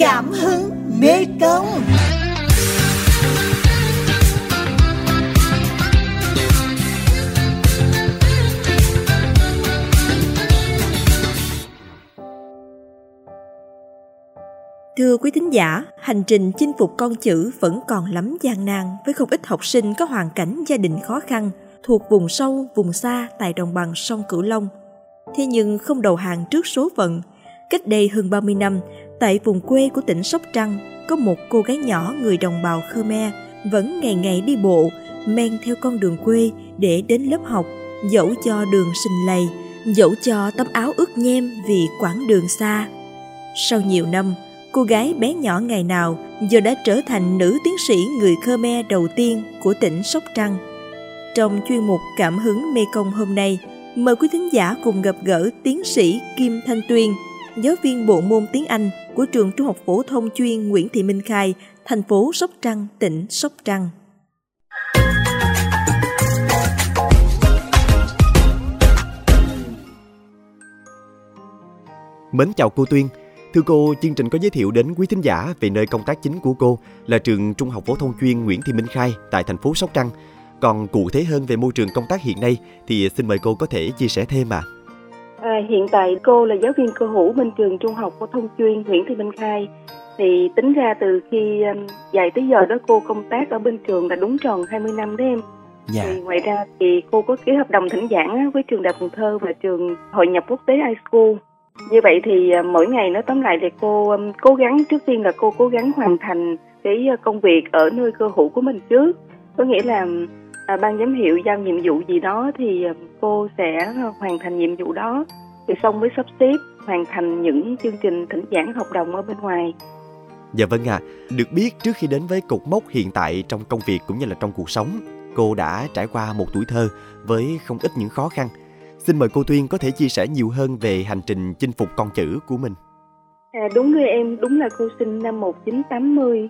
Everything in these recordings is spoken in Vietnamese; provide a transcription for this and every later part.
Cảm hứng mê công Thưa quý thính giả, hành trình chinh phục con chữ vẫn còn lắm gian nan với không ít học sinh có hoàn cảnh gia đình khó khăn thuộc vùng sâu, vùng xa tại đồng bằng sông Cửu Long. Thế nhưng không đầu hàng trước số phận. Cách đây hơn 30 năm, tại vùng quê của tỉnh Sóc Trăng, có một cô gái nhỏ người đồng bào Khmer vẫn ngày ngày đi bộ, men theo con đường quê để đến lớp học, dẫu cho đường sình lầy, dẫu cho tấm áo ướt nhem vì quãng đường xa. Sau nhiều năm, cô gái bé nhỏ ngày nào giờ đã trở thành nữ tiến sĩ người Khmer đầu tiên của tỉnh Sóc Trăng. Trong chuyên mục Cảm hứng Mê Công hôm nay, mời quý thính giả cùng gặp gỡ tiến sĩ Kim Thanh Tuyên, giáo viên bộ môn tiếng Anh của trường Trung học phổ thông chuyên Nguyễn Thị Minh Khai, thành phố Sóc Trăng, tỉnh Sóc Trăng. Mến chào cô Tuyên, Thưa cô, chương trình có giới thiệu đến quý thính giả về nơi công tác chính của cô là trường Trung học phổ thông chuyên Nguyễn Thị Minh Khai tại thành phố Sóc Trăng. Còn cụ thể hơn về môi trường công tác hiện nay thì xin mời cô có thể chia sẻ thêm ạ. À. À, hiện tại cô là giáo viên cơ hữu bên trường Trung học phổ thông chuyên Nguyễn Thị Minh Khai. Thì tính ra từ khi um, dạy tới giờ đó cô công tác ở bên trường là đúng tròn 20 năm đấy em. Dạ. Thì ngoài ra thì cô có ký hợp đồng thỉnh giảng với trường Đại học Cần Thơ và trường Hội nhập quốc tế iSchool như vậy thì à, mỗi ngày nói tóm lại thì cô um, cố gắng trước tiên là cô cố gắng hoàn thành cái à, công việc ở nơi cơ hữu của mình trước có nghĩa là à, ban giám hiệu giao nhiệm vụ gì đó thì à, cô sẽ hoàn thành nhiệm vụ đó thì xong mới sắp xếp hoàn thành những chương trình thỉnh giảng hợp đồng ở bên ngoài Dạ vâng ạ, à, được biết trước khi đến với cột mốc hiện tại trong công việc cũng như là trong cuộc sống, cô đã trải qua một tuổi thơ với không ít những khó khăn Xin mời cô Tuyên có thể chia sẻ nhiều hơn về hành trình chinh phục con chữ của mình. À, đúng rồi em, đúng là cô sinh năm 1980.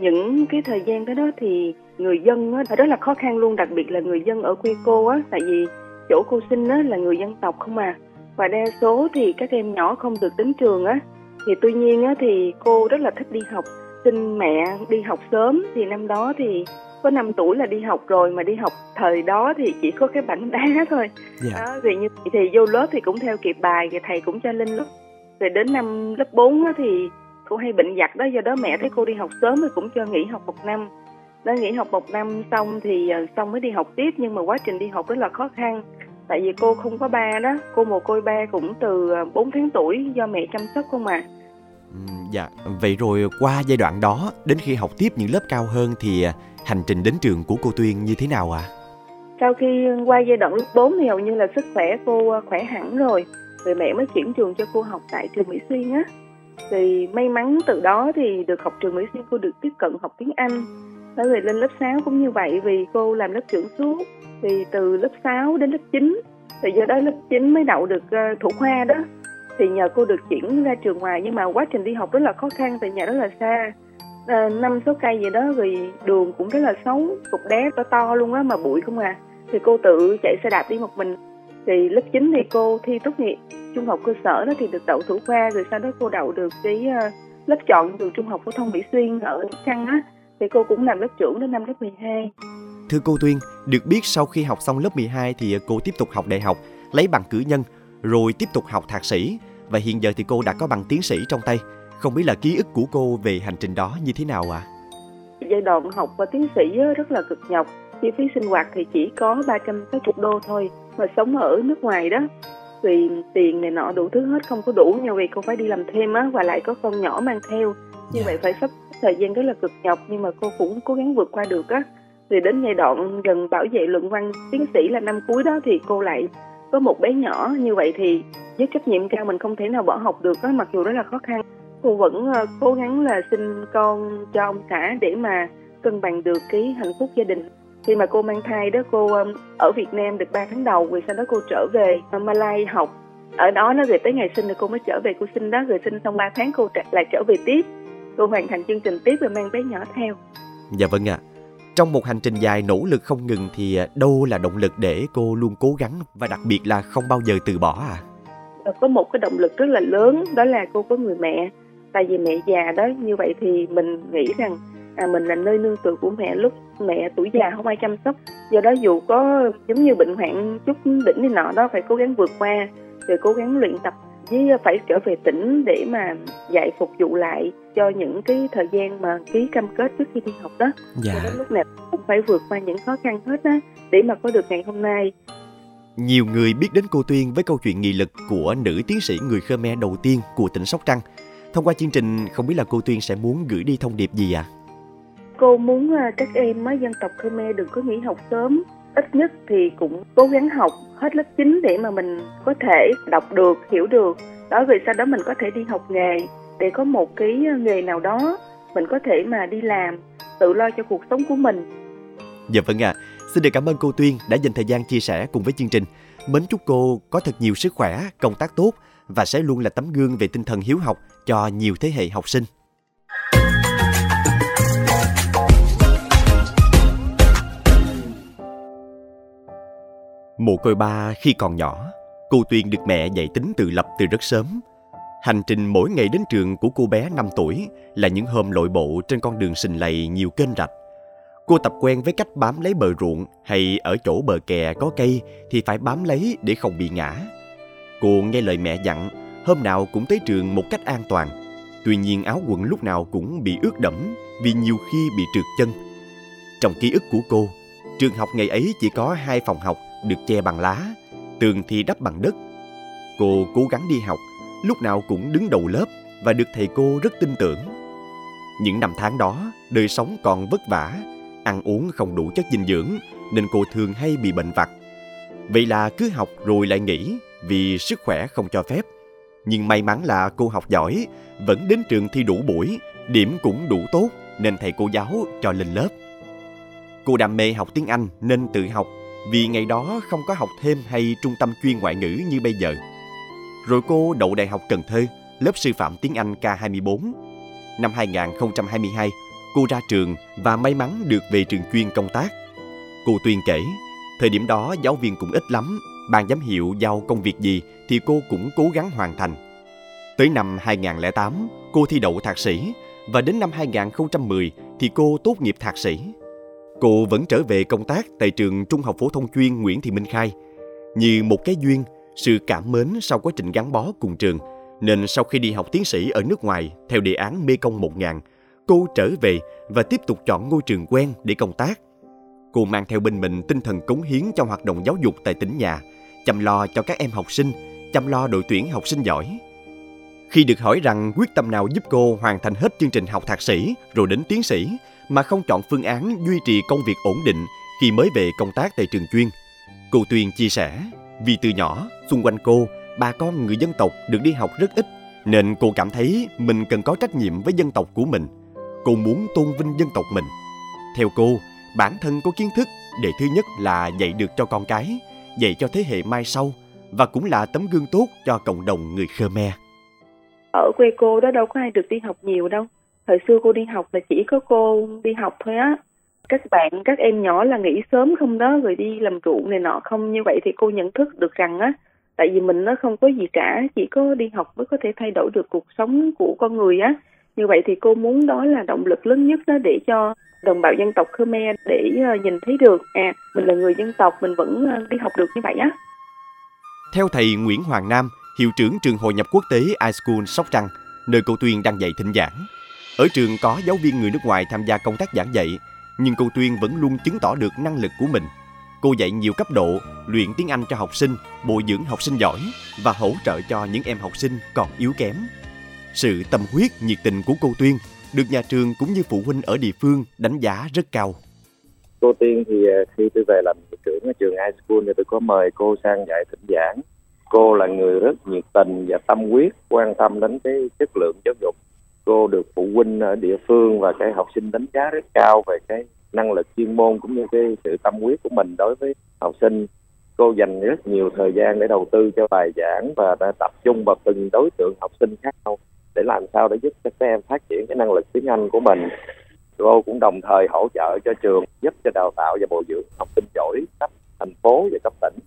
Những cái thời gian đó đó thì người dân á, rất là khó khăn luôn, đặc biệt là người dân ở quê cô á, tại vì chỗ cô sinh á là người dân tộc không à. Và đa số thì các em nhỏ không được đến trường á. Thì tuy nhiên á thì cô rất là thích đi học, xin mẹ đi học sớm thì năm đó thì có 5 tuổi là đi học rồi mà đi học thời đó thì chỉ có cái bảng đá thôi yeah. Dạ. đó vì như vậy thì vô lớp thì cũng theo kịp bài thì thầy cũng cho lên lớp rồi đến năm lớp 4 thì cô hay bệnh giặt đó do đó mẹ thấy cô đi học sớm thì cũng cho nghỉ học một năm đó nghỉ học một năm xong thì ờ, xong mới đi học tiếp nhưng mà quá trình đi học rất là khó khăn tại vì cô không có ba đó cô mồ côi ba cũng từ 4 ờ, tháng tuổi do mẹ chăm sóc không mà dạ vậy rồi qua giai đoạn đó đến khi học tiếp những lớp cao hơn thì ờ, hành trình đến trường của cô Tuyên như thế nào ạ? À? Sau khi qua giai đoạn lớp 4 thì hầu như là sức khỏe cô khỏe hẳn rồi. Rồi mẹ mới chuyển trường cho cô học tại trường Mỹ Xuyên á. Thì may mắn từ đó thì được học trường Mỹ Xuyên cô được tiếp cận học tiếng Anh bởi vì lên lớp 6 cũng như vậy vì cô làm lớp trưởng suốt. Thì từ lớp 6 đến lớp 9 thì do đó lớp 9 mới đậu được uh, thủ khoa đó. Thì nhờ cô được chuyển ra trường ngoài nhưng mà quá trình đi học rất là khó khăn tại nhà rất là xa. À, năm số cây gì đó vì đường cũng rất là xấu cục đá to to luôn á mà bụi không à. Thì cô tự chạy xe đạp đi một mình. Thì lớp 9 thì cô thi tốt nghiệp trung học cơ sở đó thì được đậu thủ khoa rồi sau đó cô đậu được cái uh, lớp chọn trường trung học phổ thông Mỹ Xuyên ở Trăng á thì cô cũng làm lớp trưởng đến năm lớp 12 Thưa cô Tuyên, được biết sau khi học xong lớp 12 thì cô tiếp tục học đại học, lấy bằng cử nhân, rồi tiếp tục học thạc sĩ và hiện giờ thì cô đã có bằng tiến sĩ trong tay. Không biết là ký ức của cô về hành trình đó như thế nào ạ? À? Giai đoạn học và tiến sĩ rất là cực nhọc. Chi phí sinh hoạt thì chỉ có 360 đô thôi. Mà sống ở nước ngoài đó vì tiền này nọ đủ thứ hết không có đủ nhau vì cô phải đi làm thêm á và lại có con nhỏ mang theo như yeah. Dạ. vậy phải sắp thời gian rất là cực nhọc nhưng mà cô cũng cố gắng vượt qua được á. Thì đến giai đoạn gần bảo vệ luận văn tiến sĩ là năm cuối đó thì cô lại có một bé nhỏ. Như vậy thì với trách nhiệm cao mình không thể nào bỏ học được á, mặc dù rất là khó khăn. Cô vẫn ờ, cố gắng là sinh con cho ông xã để mà cân bằng được cái hạnh phúc gia đình. Khi mà cô mang thai đó, cô ở Việt Nam được 3 tháng đầu, rồi sau đó cô trở về ờ, Malay học. Ở đó nó về tới ngày sinh thì cô mới trở về cô sinh đó. Rồi sinh xong 3 tháng cô lại trở về tiếp cô hoàn thành chương trình tiếp rồi mang bé nhỏ theo. Dạ vâng ạ. À. trong một hành trình dài nỗ lực không ngừng thì à, đâu là động lực để cô luôn cố gắng và đặc biệt là không bao giờ từ bỏ à? Có một cái động lực rất là lớn đó là cô có người mẹ. Tại vì mẹ già đó như vậy thì mình nghĩ rằng à, mình là nơi nương tựa của mẹ lúc mẹ tuổi già không ai chăm sóc. Do đó dù có giống như bệnh hoạn chút đỉnh đi nọ đó phải cố gắng vượt qua rồi cố gắng luyện tập với phải trở về tỉnh để mà dạy phục vụ lại cho những cái thời gian mà ký cam kết trước khi đi học đó dạ. cho đến lúc nào cũng phải vượt qua những khó khăn hết á để mà có được ngày hôm nay nhiều người biết đến cô Tuyên với câu chuyện nghị lực của nữ tiến sĩ người Khmer đầu tiên của tỉnh Sóc Trăng. Thông qua chương trình, không biết là cô Tuyên sẽ muốn gửi đi thông điệp gì ạ? À? Cô muốn à, các em dân tộc Khmer đừng có nghỉ học sớm. Ít nhất thì cũng cố gắng học hết lớp 9 để mà mình có thể đọc được, hiểu được. Đó rồi sau đó mình có thể đi học nghề để có một cái ờ, nghề nào đó mình có thể mà đi làm, tự lo cho cuộc sống của mình. Dạ vâng ạ. À. Xin được cảm ơn cô Tuyên đã dành thời gian chia sẻ cùng với chương trình. Mến chúc cô có thật nhiều sức khỏe, công tác tốt và sẽ luôn là tấm gương về tinh thần hiếu học cho nhiều thế hệ học sinh. Mồ côi ba khi còn nhỏ, cô Tuyên được mẹ dạy tính tự lập từ rất sớm. Hành trình mỗi ngày đến trường của cô bé 5 tuổi là những hôm lội bộ trên con đường sình lầy nhiều kênh rạch. Cô tập quen với cách bám lấy bờ ruộng hay ở chỗ bờ kè có cây thì phải bám lấy để không bị ngã. Cô nghe lời mẹ dặn, hôm nào cũng tới trường một cách an toàn. Tuy nhiên áo quần lúc nào cũng bị ướt đẫm vì nhiều khi bị trượt chân. Trong ký ức của cô, trường học ngày ấy chỉ có hai phòng học được che bằng lá, tường thì đắp bằng đất. Cô cố gắng đi học, lúc nào cũng đứng đầu lớp và được thầy cô rất tin tưởng. Những năm tháng đó, đời sống còn vất vả ăn uống không đủ chất dinh dưỡng nên cô thường hay bị bệnh vặt. Vậy là cứ học rồi lại nghỉ vì sức khỏe không cho phép. Nhưng may mắn là cô học giỏi, vẫn đến trường thi đủ buổi, điểm cũng đủ tốt nên thầy cô giáo cho lên lớp. Cô đam mê học tiếng Anh nên tự học vì ngày đó không có học thêm hay trung tâm chuyên ngoại ngữ như bây giờ. Rồi cô đậu Đại học Cần Thơ, lớp sư phạm tiếng Anh K24. Năm 2022, cô ra trường và may mắn được về trường chuyên công tác. Cô Tuyên kể, thời điểm đó giáo viên cũng ít lắm, ban giám hiệu giao công việc gì thì cô cũng cố gắng hoàn thành. Tới năm 2008, cô thi đậu thạc sĩ và đến năm 2010 thì cô tốt nghiệp thạc sĩ. Cô vẫn trở về công tác tại trường Trung học phổ thông chuyên Nguyễn Thị Minh Khai. Như một cái duyên, sự cảm mến sau quá trình gắn bó cùng trường, nên sau khi đi học tiến sĩ ở nước ngoài theo đề án Mê Công 1000, cô trở về và tiếp tục chọn ngôi trường quen để công tác. Cô mang theo bên mình tinh thần cống hiến cho hoạt động giáo dục tại tỉnh nhà, chăm lo cho các em học sinh, chăm lo đội tuyển học sinh giỏi. Khi được hỏi rằng quyết tâm nào giúp cô hoàn thành hết chương trình học thạc sĩ rồi đến tiến sĩ mà không chọn phương án duy trì công việc ổn định khi mới về công tác tại trường chuyên, cô Tuyền chia sẻ vì từ nhỏ xung quanh cô bà con người dân tộc được đi học rất ít nên cô cảm thấy mình cần có trách nhiệm với dân tộc của mình cô muốn tôn vinh dân tộc mình. Theo cô, bản thân có kiến thức để thứ nhất là dạy được cho con cái, dạy cho thế hệ mai sau và cũng là tấm gương tốt cho cộng đồng người Khmer. Ở quê cô đó đâu có ai được đi học nhiều đâu. Thời xưa cô đi học là chỉ có cô đi học thôi á. Các bạn, các em nhỏ là nghỉ sớm không đó rồi đi làm ruộng này nọ không. Như vậy thì cô nhận thức được rằng á, tại vì mình nó không có gì cả, chỉ có đi học mới có thể thay đổi được cuộc sống của con người á như vậy thì cô muốn đó là động lực lớn nhất đó để cho đồng bào dân tộc Khmer để ờ, nhìn thấy được à mình là người dân tộc mình vẫn ờ, đi học được như vậy á. Theo thầy Nguyễn Hoàng Nam, hiệu trưởng trường hội nhập quốc tế iSchool Sóc Trăng, nơi cô Tuyên đang dạy thịnh giảng. Ở trường có giáo viên người nước ngoài tham gia công tác giảng dạy, nhưng cô Tuyên vẫn luôn chứng tỏ được năng lực của mình. Cô dạy nhiều cấp độ, luyện tiếng Anh cho học sinh, bồi dưỡng học sinh giỏi và hỗ trợ cho những em học sinh còn yếu kém sự tâm huyết, nhiệt tình của cô Tuyên được nhà trường cũng như phụ huynh ở địa phương đánh giá rất cao. Cô Tuyên thì à, khi tôi về làm hiệu trưởng ở trường High School thì tôi có mời cô sang dạy thỉnh giảng. Cô là người rất nhiệt tình và tâm huyết, quan tâm đến cái chất lượng giáo dục. Cô được phụ huynh ở địa phương và cái học sinh đánh giá rất cao về cái năng lực chuyên môn cũng như cái sự tâm huyết của mình đối với học sinh cô dành rất nhiều thời gian để đầu tư cho bài giảng và đã tập trung vào từng đối tượng học sinh khác nhau để làm sao để giúp cho các em phát triển cái năng lực tiếng Anh của mình. Cô cũng đồng thời hỗ trợ cho trường giúp cho đào tạo và bồi dưỡng học sinh giỏi cấp thành phố và cấp tỉnh.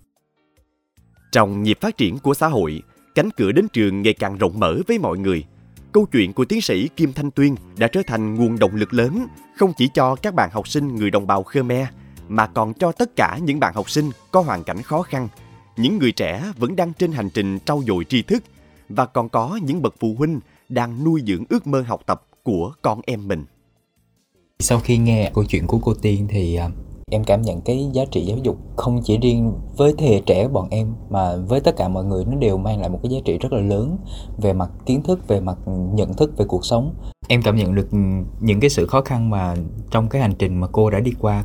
Trong nhịp phát triển của xã hội, cánh cửa đến trường ngày càng rộng mở với mọi người câu chuyện của tiến sĩ Kim Thanh Tuyên đã trở thành nguồn động lực lớn không chỉ cho các bạn học sinh người đồng bào Khmer mà còn cho tất cả những bạn học sinh có hoàn cảnh khó khăn, những người trẻ vẫn đang trên hành trình trau dồi tri thức và còn có những bậc phụ huynh đang nuôi dưỡng ước mơ học tập của con em mình. Sau khi nghe câu chuyện của cô Tiên thì à, em cảm nhận cái giá trị giáo dục không chỉ riêng với thế hệ trẻ bọn em, mà với tất cả mọi người nó đều mang lại một cái giá trị rất là lớn về mặt kiến thức, về mặt nhận thức về cuộc sống. Em cảm nhận được những cái sự khó khăn mà trong cái hành trình mà cô đã đi qua.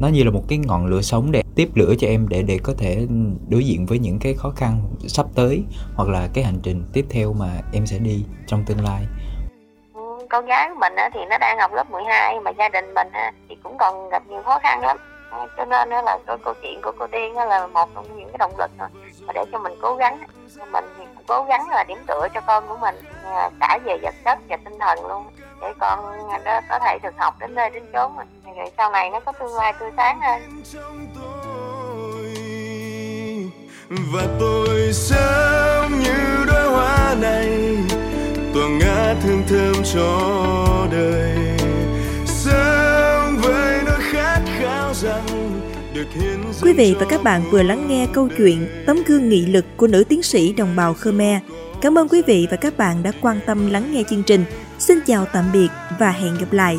Nó như là một cái ngọn lửa sống để tiếp lửa cho em để để có thể đối diện với những cái khó khăn sắp tới hoặc là cái hành trình tiếp theo mà em sẽ đi trong tương lai con gái của mình thì nó đang học lớp 12 mà gia đình mình thì cũng còn gặp nhiều khó khăn lắm. Cho nên là cái câu chuyện của cô Tiên là một trong những cái động lực mà để cho mình cố gắng. Mình thì cũng cố gắng là điểm tựa cho con của mình à, cả về vật chất và tinh thần luôn, để con à, nó có thể được học đến nơi đến chốn rồi sau này nó có tương lai tươi sáng hơn. Và tôi sẽ cho đời sống với nỗi khát khao rằng Quý vị và các bạn vừa lắng nghe câu chuyện Tấm gương nghị lực của nữ tiến sĩ đồng bào Khmer. Cảm ơn quý vị và các bạn đã quan tâm lắng nghe chương trình. Xin chào tạm biệt và hẹn gặp lại.